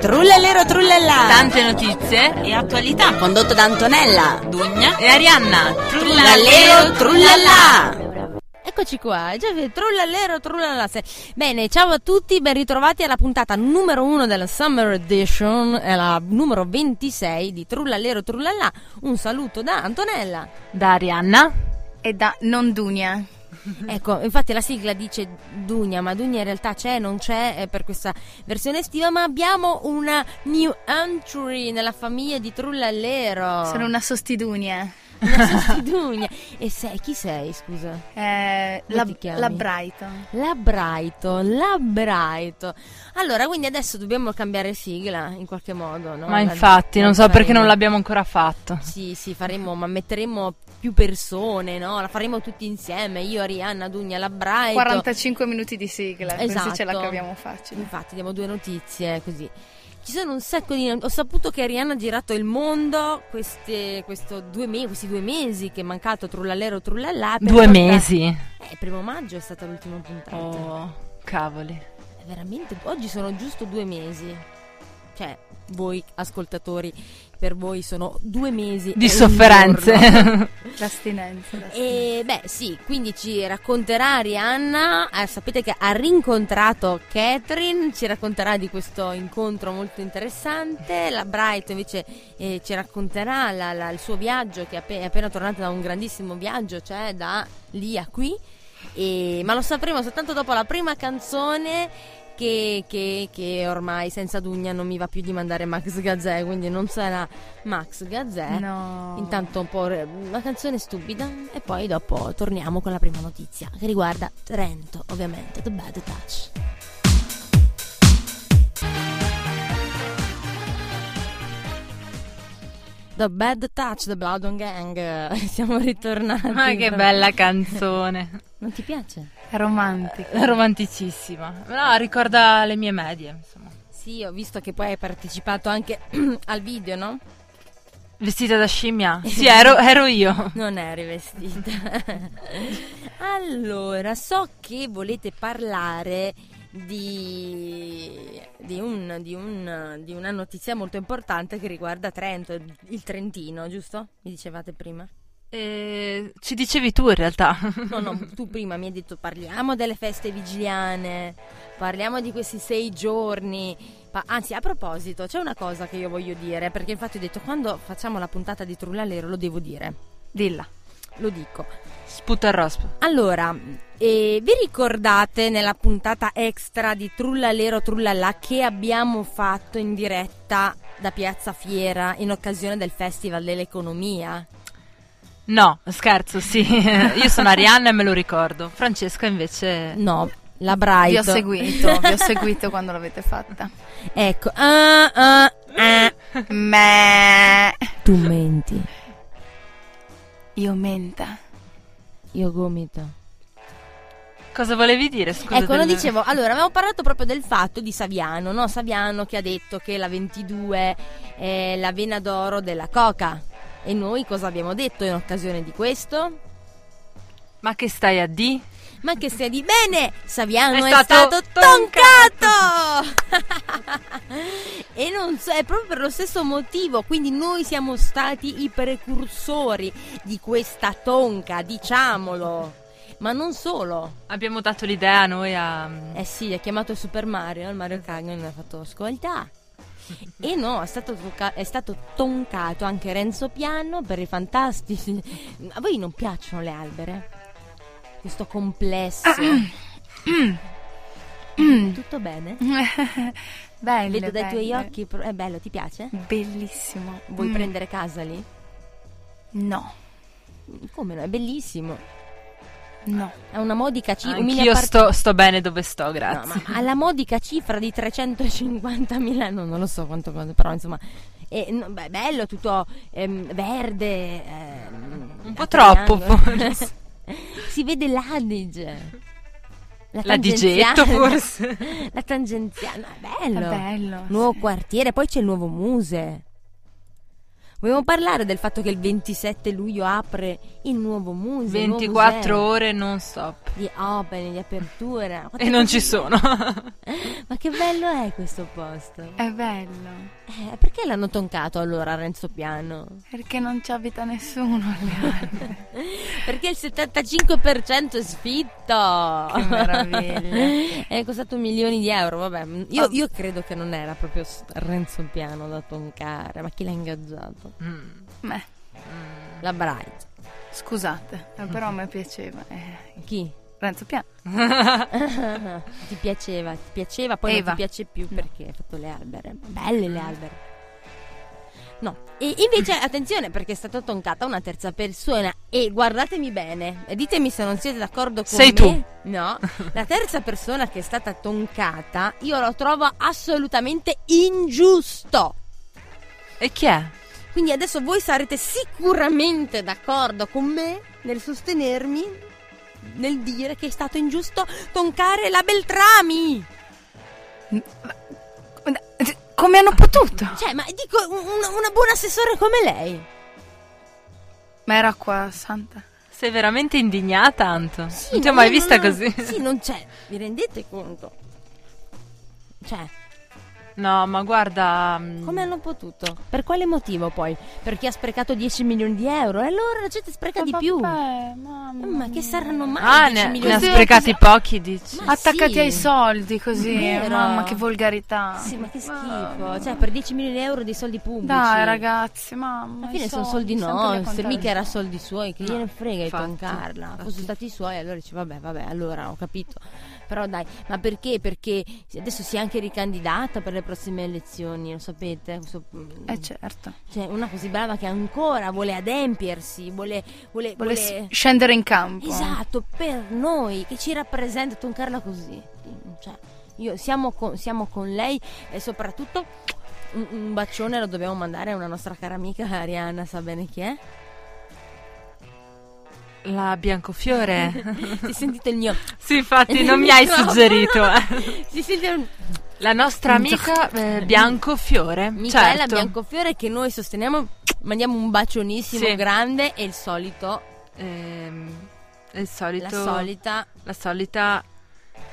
Trullallero trullallà Tante notizie e attualità. Condotto da Antonella. Dugna e Arianna. Trullallero trullallà Eccoci qua, già trullallero trullallà Bene, ciao a tutti, ben ritrovati alla puntata numero uno della Summer Edition È la numero 26 di Trullallero trullallà Un saluto da Antonella. Da Arianna. E da non Dunia Ecco, infatti la sigla dice Dugna, ma Dugna in realtà c'è, non c'è eh, per questa versione estiva, ma abbiamo una new entry nella famiglia di Trullallero. Sono una sostidunia. Una sostidunia. e sei, chi sei, scusa? Eh, la, la Brighton. La Brighton, la Brighton. Allora, quindi adesso dobbiamo cambiare sigla in qualche modo, no? Ma La- infatti non so perché faremo. non l'abbiamo ancora fatto Sì, sì, faremo, ma metteremo più persone, no? La faremo tutti insieme, io, Arianna, Dugna, la Brighton. 45 minuti di sigla, Esatto. così ce la caviamo facile. Infatti, diamo due notizie così. Ci sono un sacco di. Ho saputo che Arianna ha girato il mondo queste, due me- questi due mesi che è mancato trullallero trullallà. Due mesi Eh, primo maggio è stata l'ultima puntata. Oh, cavoli È Veramente, oggi sono giusto due mesi. Cioè, voi ascoltatori, per voi sono due mesi. Di sofferenze. L'astinenza. l'astinenza. E beh, sì, quindi ci racconterà Arianna. eh, sapete che ha rincontrato Catherine, ci racconterà di questo incontro molto interessante. La Bright invece eh, ci racconterà la- la- il suo viaggio, che è appe- è appena tornata da un grandissimo viaggio, cioè da lì a qui. E- ma lo sapremo soltanto dopo la prima canzone. Che, che- che ormai senza Dugna non mi va più di mandare Max Gazzè, quindi non sarà Max Gazzè. No. Intanto un po' re- una canzone stupida e poi dopo torniamo con la prima notizia che riguarda Trento, ovviamente, The Bad Touch. The Bad Touch, The Blood on Gang. Siamo ritornati. Ma che bella canzone Non ti piace? È romantico. È romanticissima No, ricorda le mie medie insomma Sì, ho visto che poi hai partecipato anche al video, no? Vestita da scimmia? Sì, ero, ero io Non eri vestita. allora, so che volete parlare di, di, un- di un- di una notizia molto importante che riguarda Trento, il Trentino, giusto? Mi dicevate prima? Eh, Ci dicevi tu in realtà No, no, tu prima mi hai detto parliamo delle feste vigiliane, parliamo di questi sei giorni. Pa- anzi, a proposito, c'è una cosa che io voglio dire, perché infatti ho detto quando facciamo la puntata di Trullalero lo devo dire. Dilla. Lo dico. Sputa il rospo Allora, eh, vi ricordate nella puntata extra di Trullalero Trullallà che abbiamo fatto in diretta da Piazza Fiera in occasione del Festival dell'Economia? No, scherzo, sì Io sono Arianna e me lo ricordo Francesca invece No, la Bright. Vi ho seguito, vi ho seguito quando l'avete fatta. Ecco, ah, ah, ah. Me. tu menti, Io menta. io gomito. Cosa volevi dire? Scusa ecco, lo del- dicevo, allora avevamo parlato proprio del fatto di Saviano, no? Saviano che ha detto che la 22 è la vena d'oro della coca. E noi cosa abbiamo detto in occasione di questo? Ma che stai a di? Ma che stia di bene! Saviano è, È stato, stato toncato! e non so, è proprio per lo stesso motivo, quindi noi siamo stati i precursori di questa tonca, diciamolo. Ma non solo. Abbiamo dato l'idea noi a... Eh sì, ha chiamato Super Mario, il Mario Kart non ha fatto ascolta. E no, è stato, tocca- è stato toncato anche Renzo Piano per i fantastici. A voi non piacciono le albere? Questo complesso. Tutto bene? Bello. Vedo dai tuoi bello. occhi, pro- è bello, ti piace? Bellissimo. Vuoi Mm. prendere casa lì? No. Come no? È bellissimo. No. Ha una modica cifra. Anch'io appart- sto, sto bene dove sto, No, grazie ma ha la modica cifra di 350.000, no, non lo so quanto però insomma, è no, beh, bello, tutto ehm, verde. ehm, Un po' troppo, forse. si vede l'Adige. La tangenziale. digetto forse La tangenziale, no, è bello. È bello. Nuovo sì. quartiere, poi c'è il nuovo muse. Vogliamo parlare del fatto che il 27 luglio apre il nuovo museo. il nuovo 24 museo ore non stop. Di opening, di apertura. E non ci sono. Ma che bello è questo posto. È bello. Eh, perché l'hanno toncato allora a Renzo Piano? Perché non ci abita nessuno. Perché il 75% è sfitto. Che meraviglia. è costato milioni di euro. Vabbè, io, io credo che non era proprio Renzo Piano da toncare. Ma chi l'ha ingaggiato? Mm. Beh, La Bright. scusate, eh, però a me piaceva. eh, Chi? Renzo Piano. ti piaceva, ti piaceva, poi non Eva. ti piace più perché hai fatto le albere. Belle le albere. No, e invece attenzione perché è stata toncata una terza persona e guardatemi bene, ditemi se non siete d'accordo con Sei me. tu. No, la terza persona che è stata toncata io lo trovo assolutamente ingiusto. E chi è? Quindi adesso voi sarete sicuramente d'accordo con me nel sostenermi nel dire che è stato ingiusto toncare la Beltrami. Come hanno potuto? Cioè, ma dico un- una, una buona assessore come lei. Ma era qua, Santa. Sei veramente indignata, Anto? Sì, non ti ho ma mai vista non- così. Sì, non c'è. Vi rendete conto? Cioè, No, ma guarda. mm, come hanno potuto? Per quale motivo poi? Perché ha sprecato 10 milioni di euro? E allora la gente spreca di più. Vabbè, mamma Ma che saranno mai Ah, 10 ne, milioni ne ha di sprecati pochi, dici. Ma Attaccati sì. ai soldi così, Vero. mamma che volgarità. Sì, ma che schifo. Mamma. Cioè, per 10 milioni di euro dei soldi pubblici. Dai ragazzi, mamma. Alla fine sono soldi nostri, mica era soldi suoi, che No, gliene frega di infatti, toncarla. Fossero stati i suoi, allora dice vabbè, vabbè, allora ho capito. Però dai, ma perché? Perché adesso si è anche ricandidata per le prossime elezioni, lo sapete? Questo- Eh certo. cioè, una così brava che ancora vuole adempiersi, vuole... vuole, Vuole vuole- scendere in campo. Esatto, per noi, che ci rappresenta toncarla così. Cioè, io, siamo, con, siamo con lei e soprattutto un, un bacione lo dobbiamo mandare a una nostra cara amica Arianna, sa bene chi è? La Biancofiore. Si sentite il mio... sì, infatti, non mi hai suggerito. eh. Si sente un... La nostra amica eh, Biancofiore. Michaela certo. Biancofiore che noi sosteniamo, mandiamo un bacionissimo Sì. grande e il solito, Ehm, il solito. la solita... La solita.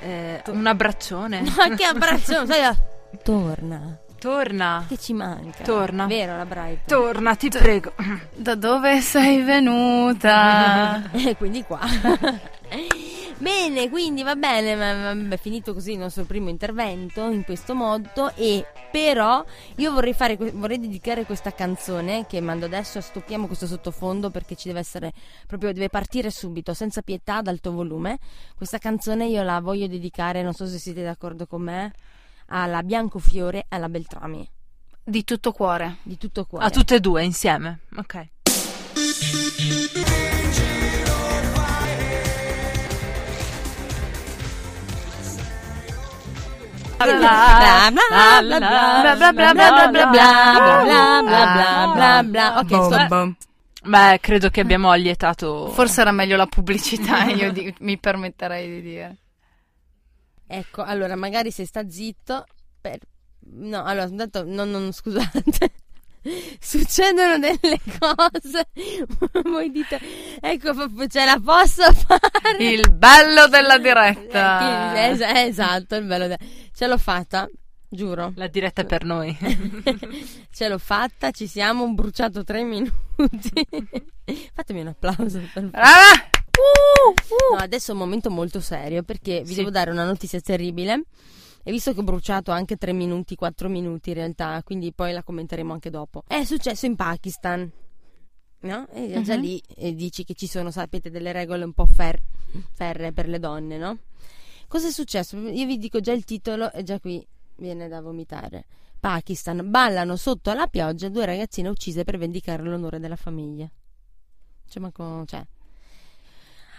eh, un abbraccione. Ma che abbraccio! sai, Torna, Torna. che ci manca. Torna. Vero la Bright? Torna, ti prego. Da dove sei venuta? E quindi qua. Bene, quindi va bene, ma, ma- è finito così il nostro primo intervento in questo modo e però io vorrei, fare, vorrei dedicare questa canzone che mando adesso, stoppiamo questo sottofondo perché ci deve essere proprio, deve partire subito, senza pietà, ad alto volume. Questa canzone io la voglio dedicare, non so se siete d'accordo con me, alla Biancofiore e alla Beltrami. Di tutto cuore. Di tutto cuore. A tutte e due insieme. Ok. Ok, Beh, credo che abbiamo allietato. Forse era meglio la pubblicità, io di- mi permetterei di dire. Ecco, allora magari se sta zitto per... No, allora, intanto, no, non, scusate. Succedono delle cose. Voi dite, ecco, ce la posso fare. Il bello della diretta. Es- esatto, il bello. de- Ce l'ho fatta, giuro. La diretta è per noi. Ce l'ho fatta, ci siamo, bruciato tre minuti. Fatemi un applauso per Brava! No, adesso è un momento molto serio perché vi Sì. devo dare una notizia terribile. E visto che ho bruciato anche 3 minuti, 4 minuti in realtà, quindi poi la commenteremo anche dopo. È successo in Pakistan. No? E già Mhm. lì eh, dici che ci sono, sapete, delle regole un po' fer- ferre per le donne, no? Cosa è successo? Io vi dico già il titolo e già qui viene da vomitare. Pakistan ballano sotto alla pioggia due ragazzine uccise per vendicare l'onore della famiglia. Cioè, ma co- cioè.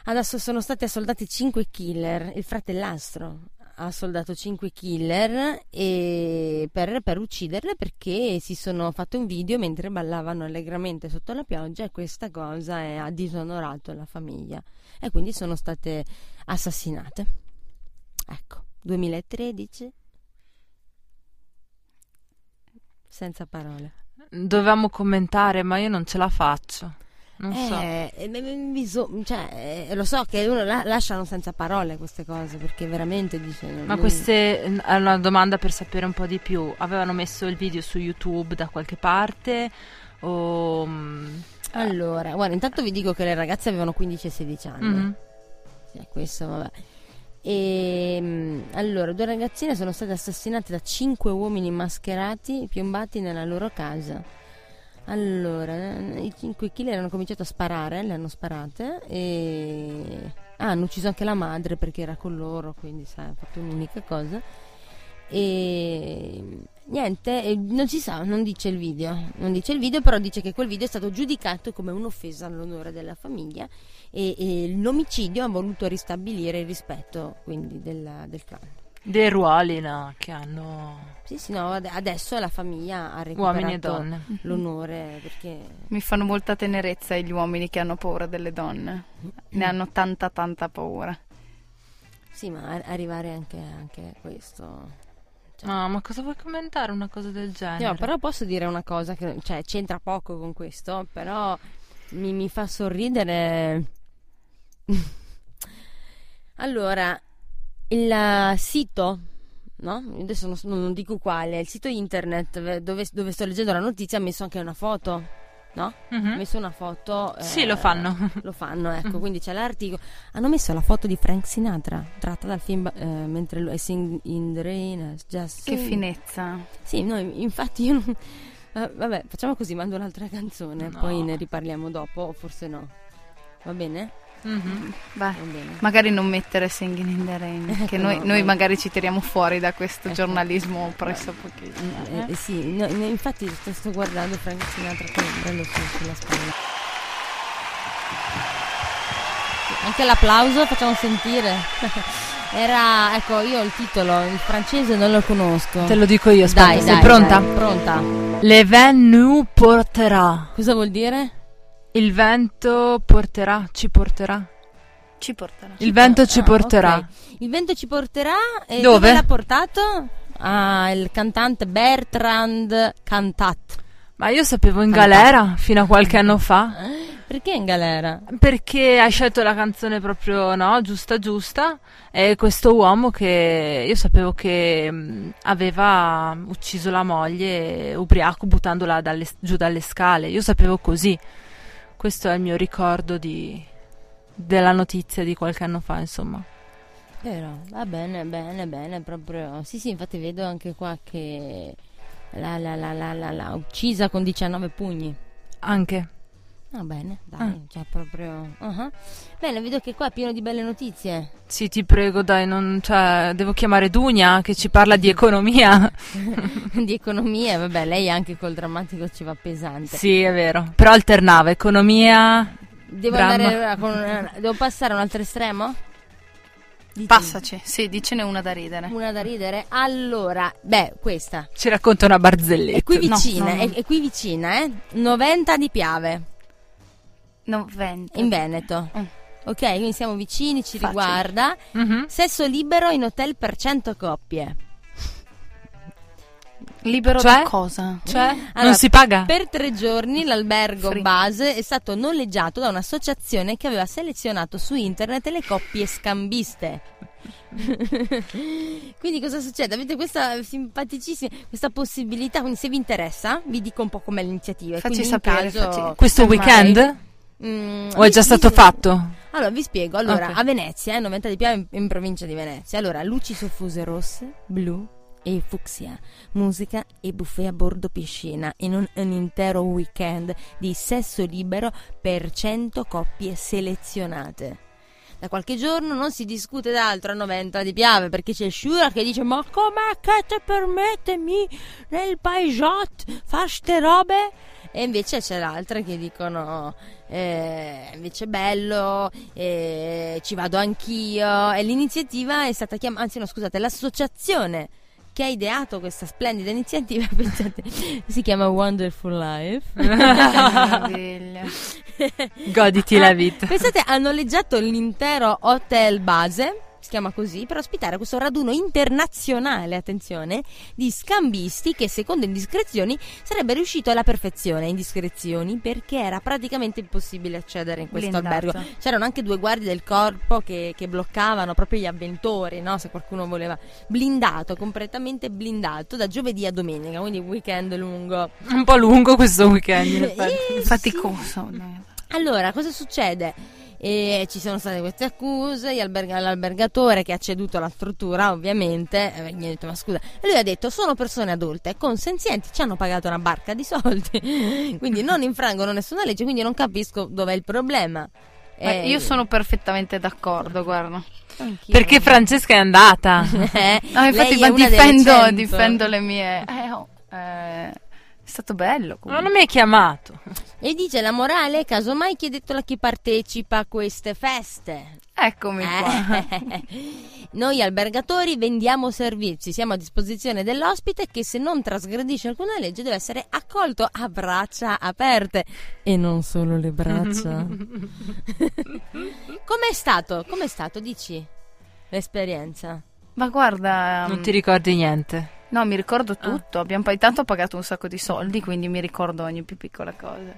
Adesso sono stati assoldati 5 killer, il fratellastro ha assoldato 5 killer per, per ucciderle perché si sono fatto un video mentre ballavano allegramente sotto la pioggia e questa cosa è- ha disonorato la famiglia e quindi sono state assassinate. Ecco, 2013. Senza parole. Dovevamo commentare, ma io non ce la faccio. Non so. Eh, eh, cioè, eh, lo so che uno la- lasciano senza parole queste cose perché veramente dice. Ma queste è una domanda per sapere un po' di più. Avevano messo il video su YouTube da qualche parte? O. mm, Allora, guarda, intanto vi dico che le ragazze avevano 15 e 16 anni. mhm. Sì, questo, vabbè. E, mm, allora, due ragazzine sono state assassinate da cinque uomini mascherati piombati nella loro casa. Allora, i cinque killer hanno cominciato a sparare, le hanno sparate e ah, hanno ucciso anche la madre perché era con loro, quindi sai, ha fatto un'unica cosa. E niente, non si sa, non dice il video, non dice il video, però dice che quel video è stato giudicato come un'offesa all'onore della famiglia e, e l'omicidio ha voluto ristabilire il rispetto quindi della- del clan. Dei ruoli no, che hanno Sì, sì, no, ad- adesso la famiglia ha recuperato uomini e donne. l'onore perché Mi fanno molta tenerezza gli uomini che hanno paura delle donne. Ne hanno tanta, tanta paura. sì, ma arrivare anche, anche a questo. No, ma cosa vuoi commentare una cosa del genere? No, però posso dire una cosa che cioè, c'entra poco con questo, però mi, mi fa sorridere. allora, il eh, sito, no? Adesso non, non dico quale, il sito internet eh, dove, dove sto leggendo la notizia ha messo anche una foto, no? Mhm. Ha messo una foto. Sì, eh, lo fanno. Lo fanno, ecco, quindi c'è l'articolo. Hanno messo la foto di Frank Sinatra, tratta dal film eh, mentre I sing in the rain, just Che sing. finezza. Sì, no, infatti io non... eh, Vabbè, facciamo così, mando un'altra canzone, No. poi ne riparliamo dopo, o forse no. Va bene? Mhm. Beh, magari non mettere Singing in the Rain, che noi, No, noi no. magari ci tiriamo fuori da questo Ecco. giornalismo presso pochi. Eh, eh, sì, no, no, infatti sto, sto guardando Frank Sinatra con l'ombrello su- sulla spalla. Anche l'applauso facciamo sentire. Era, ecco, io ho il titolo, il francese non lo conosco. Te lo dico io, aspetta, dai, sei dai, pronta? dai, pronta. Le vent nous porterà. Cosa vuol dire? Il vento porterà, ci porterà. Ci porterà. Il vento ci Ah, porterà. ok. Il vento ci porterà e Dove? dove l'ha portato? Ah, il cantante Bertrand Cantat. Ma io sapevo in galera fino a qualche anno fa. Perché in galera? Perché hai scelto la canzone proprio, no, giusta giusta. E questo uomo che io sapevo che mh, aveva ucciso la moglie ubriaco buttandola dalle- giù dalle scale. Io sapevo così. Questo è il mio ricordo di, della notizia di qualche anno fa, insomma. Vero, va bene, bene, bene, proprio. Sì, sì, infatti vedo anche qua che la, la, la, la, la, la uccisa con 19 pugni. Anche. Va bene, dai, Ah. cioè proprio... uh-huh. Bene, vedo che qua è pieno di belle notizie. Sì, ti prego, dai, non, cioè, devo chiamare Dunia che ci parla di economia. di economia, vabbè, lei anche col drammatico ci va pesante. sì, è vero. Però alternava economia. Devo andare con Devo passare a un altro estremo? Ditemi. Passaci, sì, dicene una da ridere. Una da ridere. Allora, beh, questa. Ci racconta una barzelletta. È qui vicina, no, no. È, è qui vicina, eh? 90 di Piave, No, vento. in Veneto. Mm. Ok, quindi siamo vicini, ci Facile. riguarda. Mhm. Sesso libero in hotel per 100 coppie. Libero Cioè? da cosa? Cioè, Allora, non si paga? Per tre giorni l'albergo Free. base è stato noleggiato da un'associazione che aveva selezionato su internet le coppie scambiste. quindi cosa succede? Avete questa simpaticissima questa possibilità, quindi se vi interessa vi dico un po' com'è l'iniziativa. Facci sapere, caso- facci- Questo Ormai. weekend? Mm, O è già stato vi- fatto? Allora, vi spiego. Allora, Ok. a Venezia, eh, 90 di Piave in, in provincia di Venezia. Allora, luci soffuse rosse, blu e fucsia, musica e buffet a bordo piscina in un, un intero weekend di sesso libero per 100 coppie selezionate. Da qualche giorno non si discute d'altro a 90 di Piave perché c'è Shura che dice ma com'è che te permettemi nel paesot far ste robe? E invece c'è l'altra che dicono eh, invece è bello, eh, ci vado anch'io. E l'iniziativa è stata chiamata, anzi no scusate, l'associazione che ha ideato questa splendida iniziativa pensate, si chiama Wonderful Life. Goditi la vita. Pensate, hanno noleggiato l'intero hotel base si chiama così, per ospitare questo raduno internazionale, attenzione, di scambisti che secondo indiscrezioni sarebbe riuscito alla perfezione. Indiscrezioni perché era praticamente impossibile accedere in questo Blindato. albergo. C'erano anche due guardie del corpo che, che bloccavano proprio gli avventori, no? se qualcuno voleva. Blindato, completamente blindato da giovedì a domenica, quindi weekend lungo. Un po' lungo questo weekend. Eh, Faticoso. dai. allora, cosa succede? E ci sono state queste accuse, alberg- l'albergatore che ha ceduto alla struttura, ovviamente, eh, gli ha detto: Ma scusa, e lui ha detto: Sono persone adulte, consenzienti, ci hanno pagato una barca di soldi, quindi non infrangono nessuna legge, quindi non capisco dov'è il problema. Eh, io sono perfettamente d'accordo, guarda. Anch'io. Perché Francesca è andata. Eh, No, infatti ma difendo, difendo le mie... Eh, oh, eh, è stato bello Ma comunque. non mi hai chiamato. E dice la morale, casomai chiedetelo a chi partecipa a queste feste. Eccomi qua. Eh. Noi albergatori vendiamo servizi, siamo a disposizione dell'ospite che se non trasgredisce alcuna legge deve essere accolto a braccia aperte e non solo le braccia. Com'è stato? Com'è stato? Dici l'esperienza. Ma guarda... Non ti ricordi niente. No, mi ricordo tutto. Abbiamo poi tanto pagato un sacco di soldi, quindi mi ricordo ogni più piccola cosa.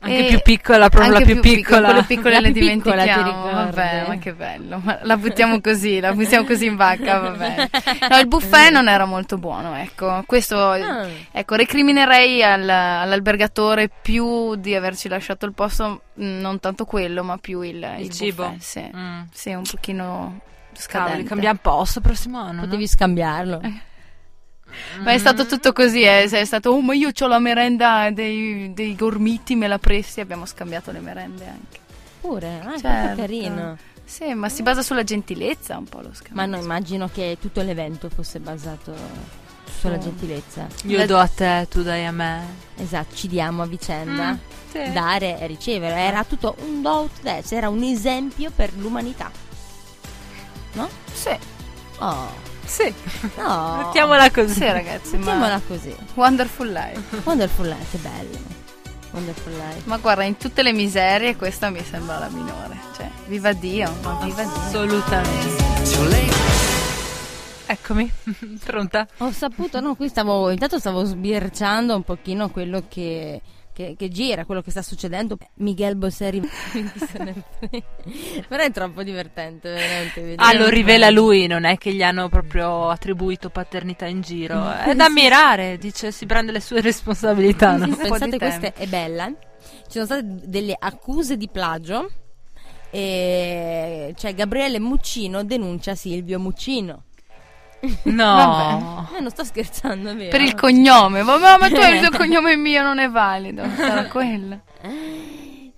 Anche E- più piccola, proprio la più piccola. Quelle piccole le più piccola, ti dimentichiamo. ricordi? Vabbè, ma che bello. Ma la buttiamo così, la buttiamo così in vacca, vabbè. No, il buffet non era molto buono, ecco. Questo, Ah. ecco, recriminerei al- all'albergatore più di averci lasciato il posto, mh, non tanto quello, ma più il, Il il cibo. buffet, sì. Mm. Sì, un pochino Cavoli, cambiamo posto prossimo anno. no? Potevi scambiarlo. Ma è stato tutto così, eh, è stato, oh ma io ho la merenda dei, dei gormiti, me la presti, abbiamo scambiato le merende anche. Pure, ah, Certo. carino. Sì, ma si basa sulla gentilezza un po' lo scambio. Ma no, immagino che tutto l'evento fosse basato sulla gentilezza. Io La- do a te, tu dai a me. Esatto, ci diamo a vicenda. Mm, sì. Dare e ricevere. Era tutto un do out des, era un esempio per l'umanità. No? Sì, Oh, Sì, no. mettiamola così. sì ragazzi, Mettiamola ma così. Wonderful Life. Wonderful Life, che bello. Wonderful Life. Ma guarda, in tutte le miserie questa mi sembra la minore. Cioè, viva Dio, ma viva Dio. Assolutamente. Eccomi, pronta? Ho saputo, no, qui stavo, intanto stavo sbirciando un pochino quello che, che, che gira, quello che sta succedendo. Miguel Bosseri, però è troppo divertente, veramente. Ah, lo rivela lui, non è che gli hanno proprio attribuito paternità in giro. È da ammirare, dice, si prende le sue responsabilità. no? Sì, Pensate, questa è bella. Ci sono state delle accuse di plagio. E cioè Gabriele Muccino denuncia Silvio Muccino. No. Eh, non sto scherzando, è vero? Per il cognome, ma, ma, tu il tuo cognome mio non è valido. Sarà quello.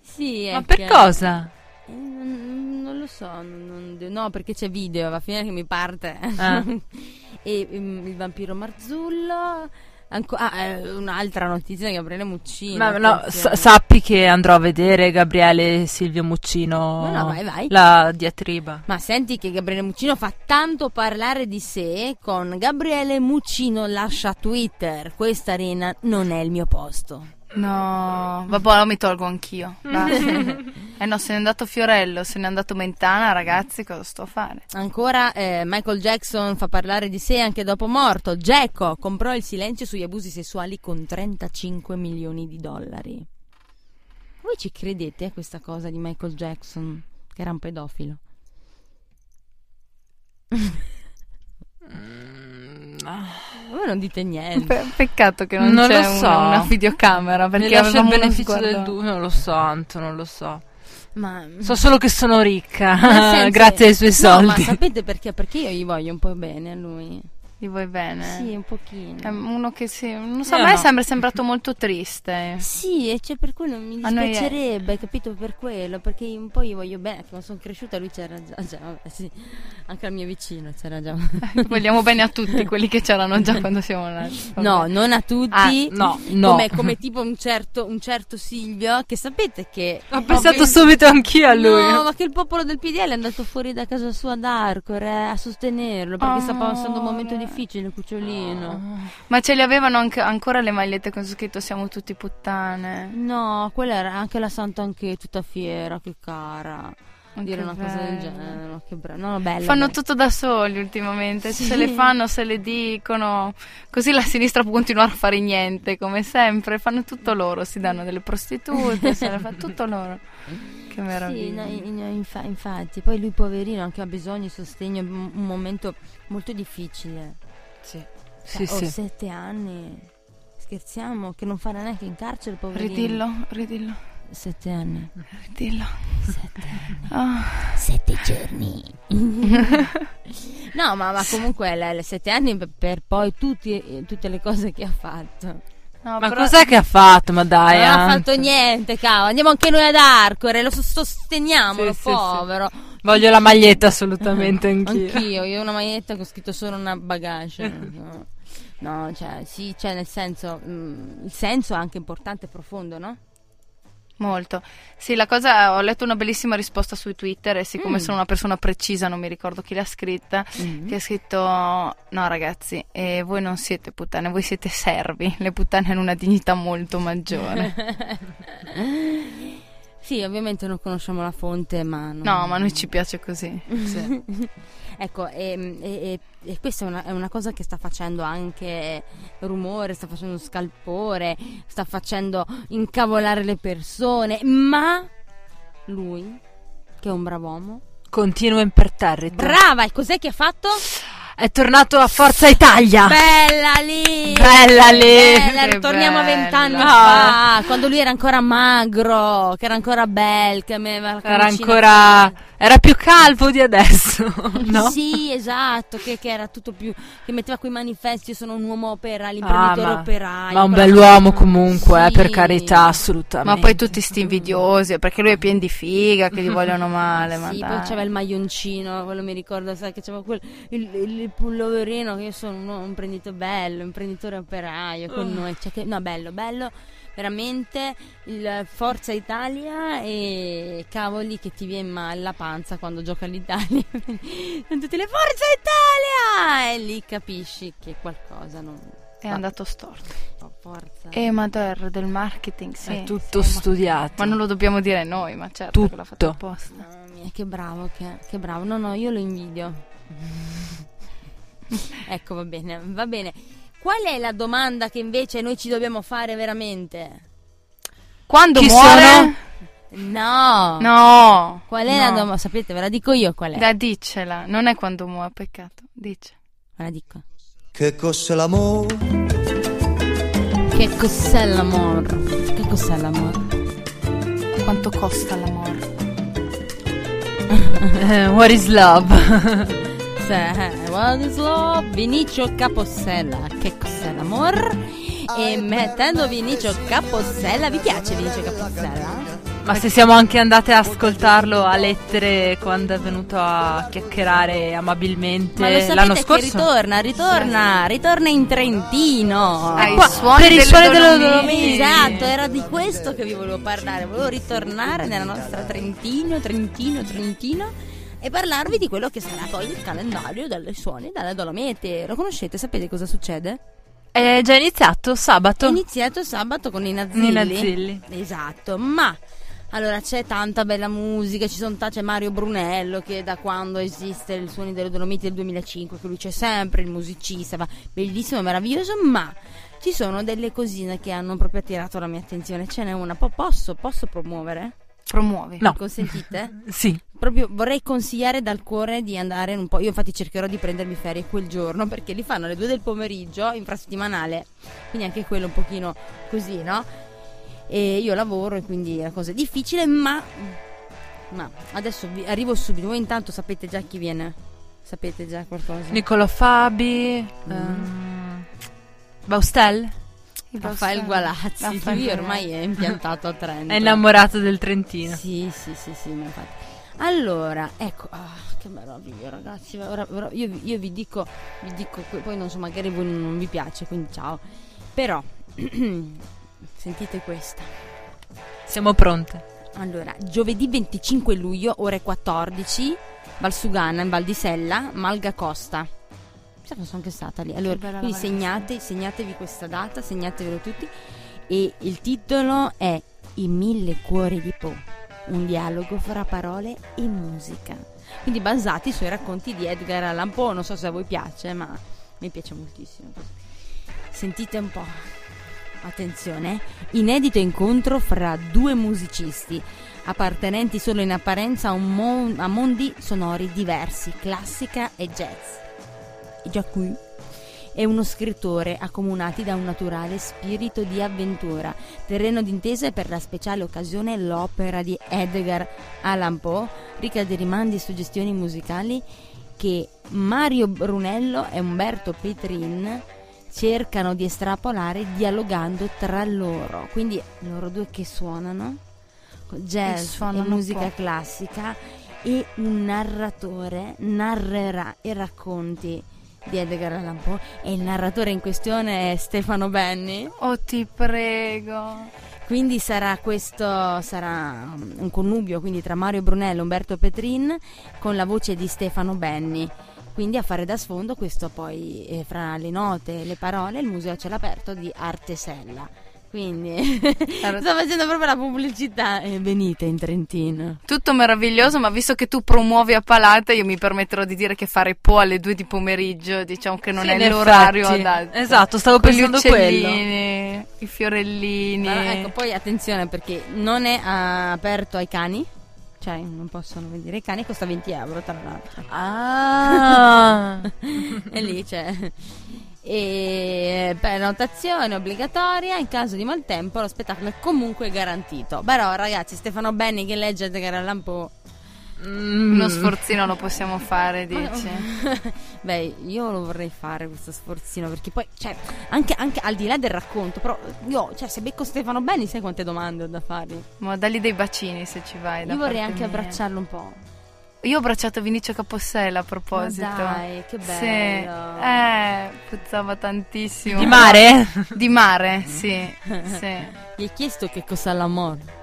Sì, Ma per che- cosa? Eh, Non, non lo so, non- non- no, perché c'è video, va a finire che mi parte. Ah. e mm, il vampiro Marzullo. Anco- ah, eh, un'altra notizia di Gabriele Muccino. Ma no, sa- sappi che andrò a vedere Gabriele e Silvio Muccino. No, no, vai, vai. La diatriba. Ma senti che Gabriele Muccino fa tanto parlare di sé con Gabriele Muccino lascia Twitter. Questa arena non è il mio posto. No, vabbè, lo mi tolgo anch'io. Basta. eh no, se n'è andato Fiorello, se n'è andato Mentana, ragazzi, cosa sto a fare? Ancora eh, Michael Jackson fa parlare di sé anche dopo morto. Jacko comprò il silenzio sugli abusi sessuali con 35 milioni di dollari. Voi ci credete a questa cosa di Michael Jackson? Che era un pedofilo. Voi non dite niente. Pe- peccato che non, Non c'è lo so. una, una videocamera perché Mi lascia il beneficio sguardo- del dubbio, non lo so, Anto, non lo so. Ma So solo che sono ricca, senso- grazie ai suoi No, ma soldi. sapete perché? Perché io gli voglio un po' bene a lui. Gli vuoi bene? Sì, un pochino. È uno che sì, non so, Io a me no. sembra sembrato molto triste. Sì, e cioè per quello mi A noi è- dispiacerebbe, capito? Per quello, perché io un po' gli voglio bene, che quando sono cresciuta lui c'era già, già vabbè, sì, anche al mio vicino c'era già. Vogliamo bene a tutti quelli che c'erano già quando siamo nati. Vabbè. No, non a tutti. Ah, no, no. Come, come tipo un certo, un certo Silvio, che sapete che... Ho pensato subito anch'io a lui. No, ma che il popolo del PDL è andato fuori da casa sua ad Arcore a sostenerlo perché sta passando un momento difficile, cucciolino. Ma ce li avevano anche- ancora le magliette con scritto siamo tutti puttane. No, quella era anche la Santa anche tutta fiera, che cara. dire che una cosa del bello. genere. No, che bra- no, bello. Fanno bello. tutto da soli ultimamente, Sì. se le fanno, se le dicono, così la sinistra può continuare a fare niente, come sempre, fanno tutto loro, si danno delle prostitute, se le fa tutto loro. Che Sì, meraviglia. no, in- infa- infatti, poi lui poverino anche ha bisogno di sostegno, un momento molto difficile. Sì, Cioè, sì, ho sì. sette anni, scherziamo, che non farà neanche in carcere, poverino. Ridillo, ridillo, Sette anni. ridillo. Sette anni. Ah, Sette giorni. no, ma, ma comunque le, le sette anni per, per poi tutti- tutte le cose che ha fatto. No, Ma però- cos'è che ha fatto? Ma dai, non ha Ant. fatto niente, cavolo. Andiamo anche noi ad Arcore, lo sos- sosteniamolo, Sì, sì, povero. Voglio la maglietta assolutamente anch'io. Anch'io, io ho una maglietta che ho scritto solo una bagage. no. Cioè, sì, cioè nel senso, mm, il senso è anche importante e profondo, no? Molto. Sì, la cosa, ho letto una bellissima risposta su Twitter e siccome Mm. sono una persona precisa, non mi ricordo chi l'ha scritta, che ha scritto, no ragazzi, eh, voi non siete puttane, voi siete servi, le puttane hanno una dignità molto maggiore. Sì, ovviamente non conosciamo la fonte, ma... non- No, ma a noi ci piace così. Sì. ecco, e, e- e- e questa è una, è una cosa che sta facendo anche rumore, sta facendo scalpore, sta facendo incavolare le persone, ma lui, che è un brav'uomo, Continuo imperterrito. brava, e cos'è che ha fatto? È tornato a Forza Italia. Bella lì! Bella lì! Bella, ritorniamo a bella. vent'anni Ah. fa, quando lui era ancora magro, che era ancora bel, che aveva la Era ancora. Era più calvo di adesso, no? Sì, esatto, che, che era tutto più. che metteva quei manifesti: io sono un uomo opera, l'imprenditore Ah, ma- operaio. Ma un bell'uomo comunque, eh, per Sì. carità, assolutamente. Ma poi tutti sti invidiosi, perché lui è pieno di figa, che gli vogliono male, ma Sì, dai. poi c'aveva il maglioncino, quello mi ricordo, sai che c'aveva quel, il, il, il pulloverino che io sono un, un imprenditore bello, imprenditore operaio con noi, cioè che, no, bello, bello, veramente il Forza Italia e cavoli che ti viene male la panza quando gioca l'Italia. Sono tutte le Forza Italia! E lì capisci che qualcosa non È andato storto. fa forza. E Mador del marketing, sì. È tutto sì, ma- studiato. Ma non lo dobbiamo dire noi, ma certo che l'ha fatto Tutto. apposta. Mamma mia, che bravo, che, che bravo. No, no, io lo invidio. ecco, va bene, va bene. Qual è la domanda che invece noi ci dobbiamo fare veramente? Quando Chi muore? sono? No. No. Qual è la no. domanda? Sapete, ve la dico io qual è. Da dicela, non è quando muore, peccato. Dice. Ve la dico. Che cos'è l'amore? Che cos'è l'amore? Che cos'è l'amore? Quanto costa l'amore? What is love? Is love? Vinicio Capossella. Che cos'è l'amore? E mettendo Vinicio Capossella, vi piace Vinicio Capossella? Ma se siamo anche andate a ascoltarlo a lettere quando è venuto a chiacchierare amabilmente Ma lo sapete l'anno che scorso? ritorna, ritorna, ritorna in Trentino. Ai qua, suoni per i delle suoni delle Dolomiti. Dolomiti. Esatto, era di questo che vi volevo parlare. Volevo ritornare nella nostra Trentino, Trentino, Trentino e parlarvi di quello che sarà poi il calendario delle suoni dalle Dolomiti. Lo conoscete? Sapete cosa succede? È già iniziato È sabato. iniziato sabato con i Nazzilli. I Nazzilli. Esatto, ma allora c'è tanta bella musica, ci sono ta- c'è Mario Brunello che da quando esiste il Suoni delle Dolomiti del 2005, che lui c'è sempre, il musicista, va bellissimo, meraviglioso, ma ci sono delle cosine che hanno proprio attirato la mia attenzione. Ce n'è una, po- posso, posso promuovere? Promuovi. No. Consentite? Sì. Proprio vorrei consigliare dal cuore di andare un po'. Io, infatti, cercherò di prendermi ferie quel giorno perché li fanno alle 2 del pomeriggio, infrasettimanale. Quindi anche quello un pochino così, no? E io lavoro e quindi la cosa è difficile, ma. Ma adesso vi- arrivo subito. Voi intanto sapete già chi viene? Sapete già qualcosa? Niccolo Fabi. ehm, Baustel? Raffaele Gualazzi. Raffaele Lui ormai è impiantato a Trento. È innamorato del Trentino. Sì, sì, sì, sì, infatti. Allora, ecco, ah, che meraviglia ragazzi, ora, ora io, vi- io vi dico, vi dico, poi non so, magari voi non vi piace, quindi ciao. Però, sentite questa. Siamo pronte. Allora, giovedì 25 luglio, ore 14, Valsugana, in Val di Sella, Malga Costa. Che sono anche stata lì. Allora, quindi segnate, segnatevi questa data, segnatevelo tutti. E il titolo è I mille cuori di Po. Un dialogo fra parole e musica. Quindi basati sui racconti di Edgar Allan Poe, non so se a voi piace, ma mi piace moltissimo. Sentite un po'. Attenzione, inedito incontro fra due musicisti appartenenti solo in apparenza a, mon- a mondi sonori diversi, classica e jazz. E già qui e uno scrittore accomunati da un naturale spirito di avventura. Terreno d'intesa per la speciale occasione l'opera di Edgar Allan Poe, ricca di rimandi e suggestioni musicali che Mario Brunello e Umberto Petrin cercano di estrapolare dialogando tra loro. Quindi loro due che suonano jazz e, e musica classica e un narratore narrerà i racconti di Edgar Allan Poe e il narratore in questione è Stefano Benni. Oh, ti prego. Quindi sarà questo sarà un connubio quindi tra Mario Brunello e Umberto Petrin con la voce di Stefano Benni. Quindi a fare da sfondo questo poi eh, fra le note e le parole il museo a cielo aperto di Artesella. Quindi sto facendo proprio la pubblicità e venite in Trentino. Tutto meraviglioso, ma visto che tu promuovi a palate, io mi permetterò di dire che fare Po alle due di pomeriggio, diciamo che non Sì, è l'orario adatto. Esatto, stavo Con pensando quello. i fiorellini. Ma ecco, poi attenzione perché non è ah, aperto ai cani, cioè non possono vedere i cani, costa 20 euro tra l'altro. Ah, e lì c'è. E prenotazione obbligatoria, in caso di maltempo lo spettacolo è comunque garantito. Però ragazzi, Stefano Benni che legge Edgar Allan Poe. Mm. Uno sforzino lo possiamo fare, dici? Beh, io lo vorrei fare questo sforzino perché poi, cioè, anche, anche al di là del racconto, però io, cioè, se becco Stefano Benni, sai quante domande ho da fargli? Ma dagli dei bacini se ci vai. Io vorrei anche mia. abbracciarlo un po'. Io ho abbracciato Vinicio Capossela a proposito. Ma dai, che Sì, bello. eh, puzzava tantissimo. di mare? Di mare, sì, sì. Gli hai chiesto che cos'ha l'amore?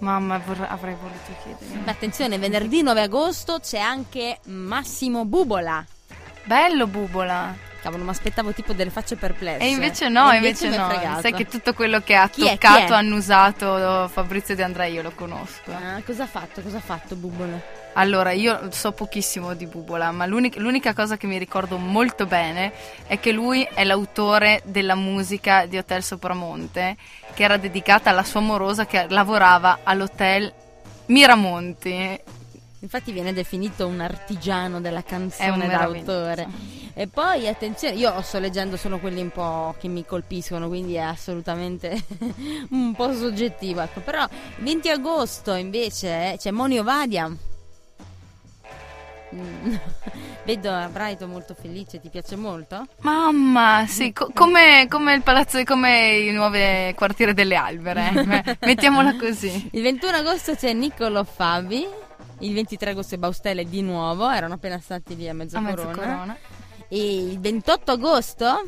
Mamma, vorrei- avrei voluto chiedergli. Beh, attenzione, venerdì 9 agosto c'è anche Massimo Bubola. Bello Bubola. Cavolo, mi aspettavo tipo delle facce perplesse. E invece no, E invece, è no. fregato. Sai che tutto quello che ha Chi toccato, è? annusato Fabrizio De Andrea io lo conosco. Ah, cosa ha fatto? Cosa ha fatto Bubola? Allora, io so pochissimo di Bubola, ma l'unica, l'unica cosa che mi ricordo molto bene è che lui è l'autore della musica di Hotel Sopramonte, che era dedicata alla sua morosa che lavorava all'hotel Miramonti. Infatti viene definito un artigiano della È un canzone meraviglioso. E poi attenzione, io sto leggendo solo quelli un po' che mi colpiscono, quindi è assolutamente un po' soggettivo. Ecco. Però il 20 agosto invece eh, c'è Monio Vadia. Mm. Vedo a Brighton molto felice, ti piace molto? Mamma, sì, co- come, come il palazzo, come i nuovi quartieri delle albere, eh. Me- mettiamola così. Il 21 agosto c'è Niccolo Fabi. Il 23 agosto è Baustelle di nuovo, erano appena stati lì a A mezzocorona. E il 28 agosto,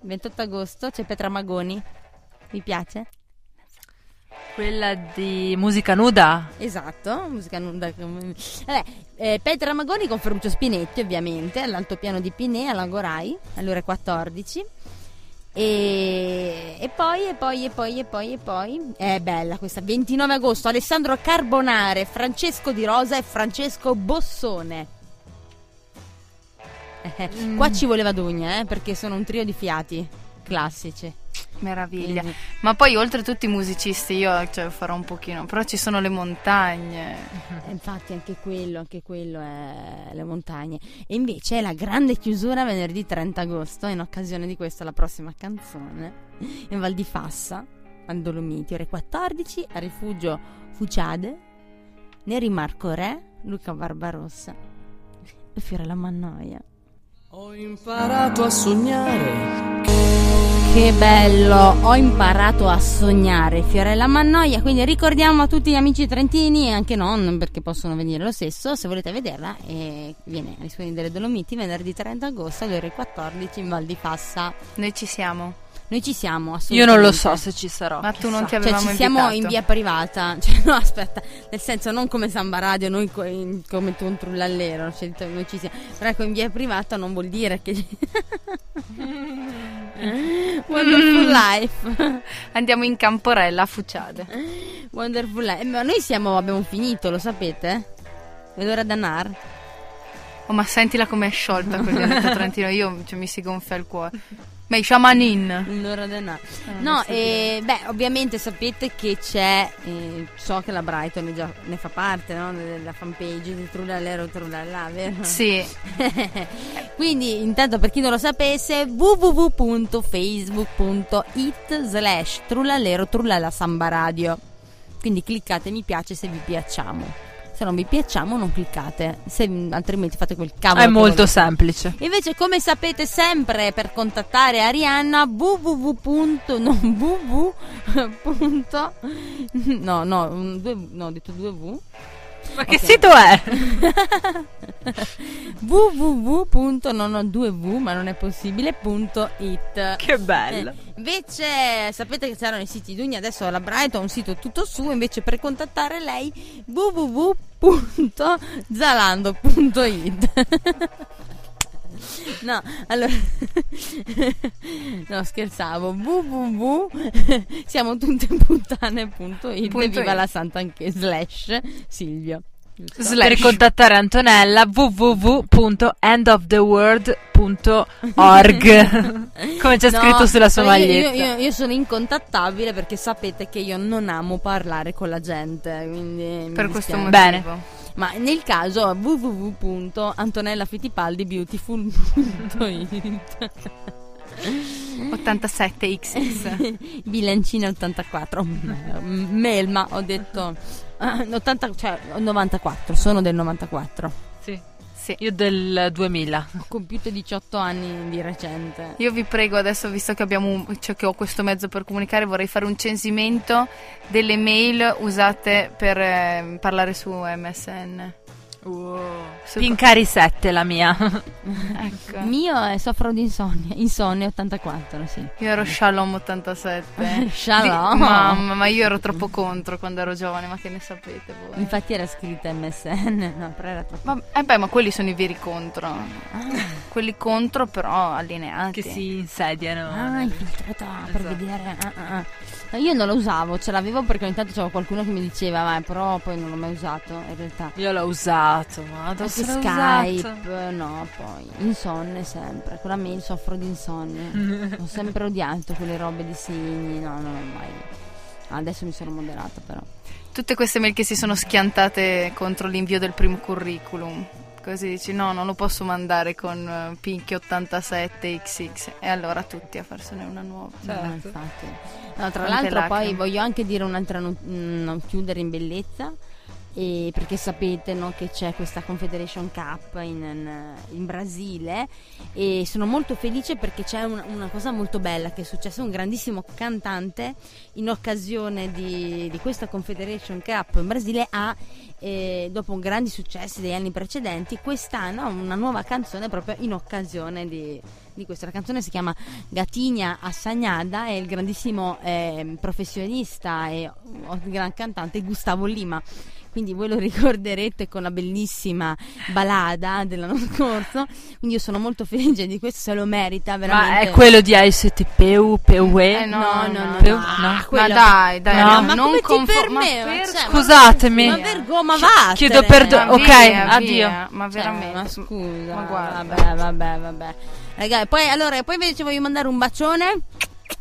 il 28 agosto c'è Petra Magoni. Mi piace? Quella di musica nuda? Esatto, musica nuda. Vabbè, eh, Petra Magoni con Ferruccio Spinetti, ovviamente, all'altopiano di Pinè, all'Agorai, alle ore 14. E, e poi, e poi, e poi, e poi, e poi. È bella questa. 29 agosto, Alessandro Carbonare, Francesco Di Rosa e Francesco Bossone. Eh, Qua ci voleva Dugna, eh, perché sono un trio di fiati classici. Meraviglia. Quindi- Ma poi oltre tutti i musicisti io cioè, farò un pochino, però ci sono le montagne. Eh, Infatti anche quello, anche quello è le montagne. E invece è la grande chiusura venerdì 30 agosto, in occasione di questa la prossima canzone, in Val di Fassa, al Dolomiti, ore 14, a Rifugio Fuciade, Neri Marco Re, Luca Barbarossa e Fiorella Mannoia. Ho imparato a sognare Che bello, ho imparato a sognare Fiorella Mannoia, quindi ricordiamo a tutti gli amici trentini e anche non perché possono venire lo stesso, se volete vederla e viene ai suoni delle Dolomiti venerdì 30 agosto alle ore 14 in Val di Fassa. Noi ci siamo. Noi ci siamo, Io assolutamente. non lo so se ci sarò. Ma tu non ti Cioè, avevamo ci siamo invitato. in via privata. Cioè, no, aspetta, nel senso, non come Samba Radio, noi co- in- come tu un trullallero. cioè, noi ci siamo. Però ecco, in via privata non vuol dire che. Wonderful Life. Andiamo in Camporella a Fuciade. Wonderful Life. Ma noi siamo, abbiamo finito, lo sapete? È l'ora d'anar. Oh, ma sentila com'è sciolta quel dialetto trentino. Io cioè, mi si gonfia il cuore. I shamanin. L'ora d'anar. non No, so eh, beh, ovviamente sapete che c'è, eh, so che la Brighton ne, già, ne fa parte, no? Della fanpage di Trullallero Trullallà, vero? Sì, Quindi, intanto per chi non lo sapesse, www.facebook.it slash trullallero trullalla samba radio. Quindi cliccate mi piace se vi piacciamo. Se non vi piacciamo non cliccate, se, altrimenti fate quel cavolo. È molto volete. semplice. Invece, come sapete sempre, per contattare Arianna, www. non www. no, no, due, no, ho detto 2v. Ma che sito è? www. non ho 2v, ma non è possibile. punto it. Che bello. Eh, invece sapete che c'erano i siti Dugni, adesso la Bright ha un sito tutto suo, invece per contattare lei www.zalando.it No, allora No, scherzavo www siamo tutte puttane.it Punto viva it. la santa anche slash Silvio giusto? Per contattare Antonella www.endoftheworld.org come c'è No, scritto sulla sua maglietta. Io, io- io sono incontattabile perché sapete che io non amo parlare con la gente. Quindi mi per questo dispiace. motivo. Bene. Ma nel caso www.antonellafitipaldibeautiful.it 87XX. Bilancina 84 M- Melma ho detto ah, 80, cioè 94 sono del 94 Sì. Sì. Io del 2000. ho compiuto 18 anni di recente Io vi prego adesso, visto che, abbiamo cioè che ho questo mezzo per comunicare, vorrei fare un censimento delle mail usate per eh, parlare su MSN. Su- Pincari 7 la mia. Ecco. mio è soffro di insonnia insonnia 84 sì Io ero Shalom 87. Shalom. Di- Mamma, ma io ero troppo contro quando ero giovane, ma che ne sapete voi? Infatti era scritta MSN, no, però era troppo. Ma, eh beh, ma quelli sono i veri contro. Quelli contro però allineati. che si insediano. Ah, infiltrata per Esatto. vedere. ah, ah, ah. Io non lo usavo, ce l'avevo perché ogni tanto c'era qualcuno che mi diceva, ma però poi non l'ho mai usato in realtà. Io l'ho usato, ma adesso Skype, usato. no, poi insonne sempre. Con la mail soffro di insonnia. Ho sempre odiato quelle robe di segni, no, non ho mai. Adesso mi sono moderata però. Tutte queste mail che si sono schiantate contro l'invio del primo curriculum. Così dici no, non lo posso mandare con eh, Pinky 87XX. E allora tutti a farsene una nuova. No, Certo. infatti. No, tra Quante l'altro poi voglio anche dire un'altra no- mm, chiudere in bellezza. E perché sapete no, che c'è questa Confederation Cup in, in- Brasile. E sono molto felice perché c'è una, una cosa molto bella che è successa. Un grandissimo cantante in occasione di, di questa Confederation Cup in Brasile ha eh, dopo grandi successi degli anni precedenti quest'anno ha una nuova canzone proprio in occasione di, di questo la canzone si chiama Gatinha Assagnada e il grandissimo eh, professionista e gran cantante Gustavo Lima quindi voi lo ricorderete con la bellissima balada dell'anno scorso quindi io sono molto felice di questo se lo merita veramente Ma è quello di ICTPU, PUE? Eh, no, no, no, no, Peu- no. Ah, Ma dai, dai, No. no, ma non come ti confo- ma permette? per- Cioè, Scusatemi. ma vergogna, ma va Chiedo perdono. Ma Ok, via, addio. via, Ma Cioè, veramente. ma scusa, Ma guarda. vabbè, vabbè, vabbè. Ragazzi, poi allora, poi invece voglio mandare un bacione.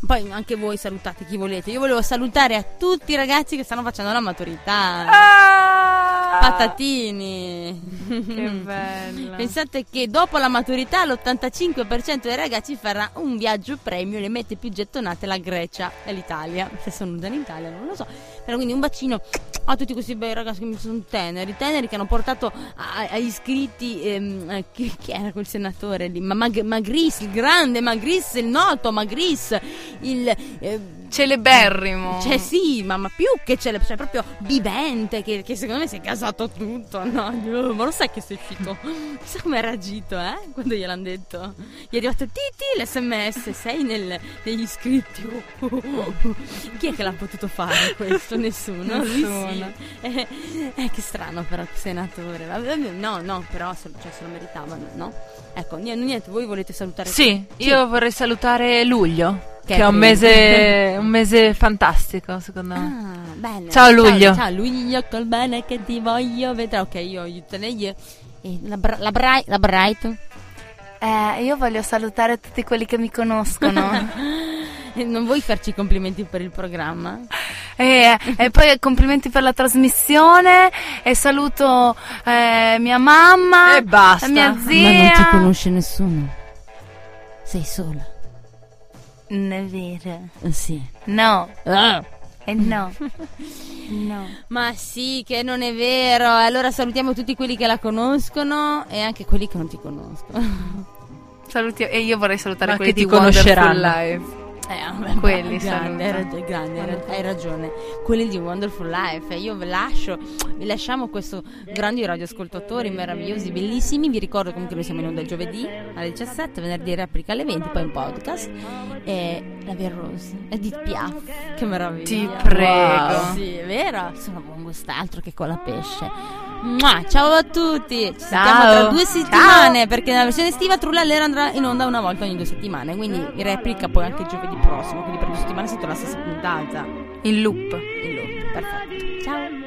Poi anche voi salutate chi volete. Io volevo salutare a tutti i ragazzi che stanno facendo la maturità. Ah! Patatini. Che bello. Pensate che dopo la maturità l'85% dei ragazzi farà un viaggio premio, le mette più gettonate la Grecia e l'Italia. Se sono dall'Italia non lo so. Però quindi un bacino a tutti questi bei ragazzi che mi sono teneri, teneri che hanno portato agli iscritti ehm, eh, chi, chi era quel senatore lì? Ma Mag- Magris, il grande Magris, il noto Magris, il eh, Celeberrimo. cioè sì, ma, ma più che c'è, cioè proprio vivente, che, che secondo me si è casato tutto, no? Ma lo sai che sei uscito? Chissà come ha reagito, eh? Quando gliel'hanno detto. Gli è arrivato Titi l'SMS, sei nel- negli iscritti. Chi è che l'ha potuto fare questo? Nessuno. Lui Nessuno. sì. Eh, eh, che strano però, senatore. No, no, però se, cioè, se lo meritavano, no? Ecco, niente, niente, voi volete salutare Sì, io vorrei salutare luglio, che, è Catherine. un mese, un mese fantastico secondo me. Ah, bene. Ciao, Luglio. Ciao, Luglio, col bene che ti voglio vedere. Ok, io aiuto lei. E la, bra- la, Bri- la Bright. Eh, io voglio salutare tutti quelli che mi conoscono. Eh, Non vuoi farci i complimenti per il programma? e, e poi complimenti per la trasmissione. E saluto eh, mia mamma. E basta. Mia zia. Ma non ti conosce nessuno. Sei sola. Non è vero. Eh, Sì. No. Ah. E no. no. Ma sì, che non è vero. Allora salutiamo tutti quelli che la conoscono e anche quelli che non ti conoscono. Saluti- e io vorrei salutare Ma quelli che di ti Wonderful conosceranno. Life. Eh, vabbè, Quelli grande, hai, saluto. rag- grande, hai hai ragione. Quelli di Wonderful Life. E io vi lascio, vi lasciamo questo grandi radioascoltatori meravigliosi, bellissimi. Vi ricordo comunque noi siamo in onda il giovedì alle 17, venerdì replica alle 20, poi in podcast. E la Via Rose, Edith Piaf, che meraviglia. Ti prego. Wow, Sì, è vero? Sono buon quest'altro che con la pesce. Mua, ciao a tutti, ci sentiamo Ciao. tra due settimane perché nella versione estiva Trullallera andrà in onda una volta ogni due settimane, quindi replica poi anche giovedì prossimo, quindi per due settimane sento la stessa puntata In loop. in loop. Perfetto. Ciao.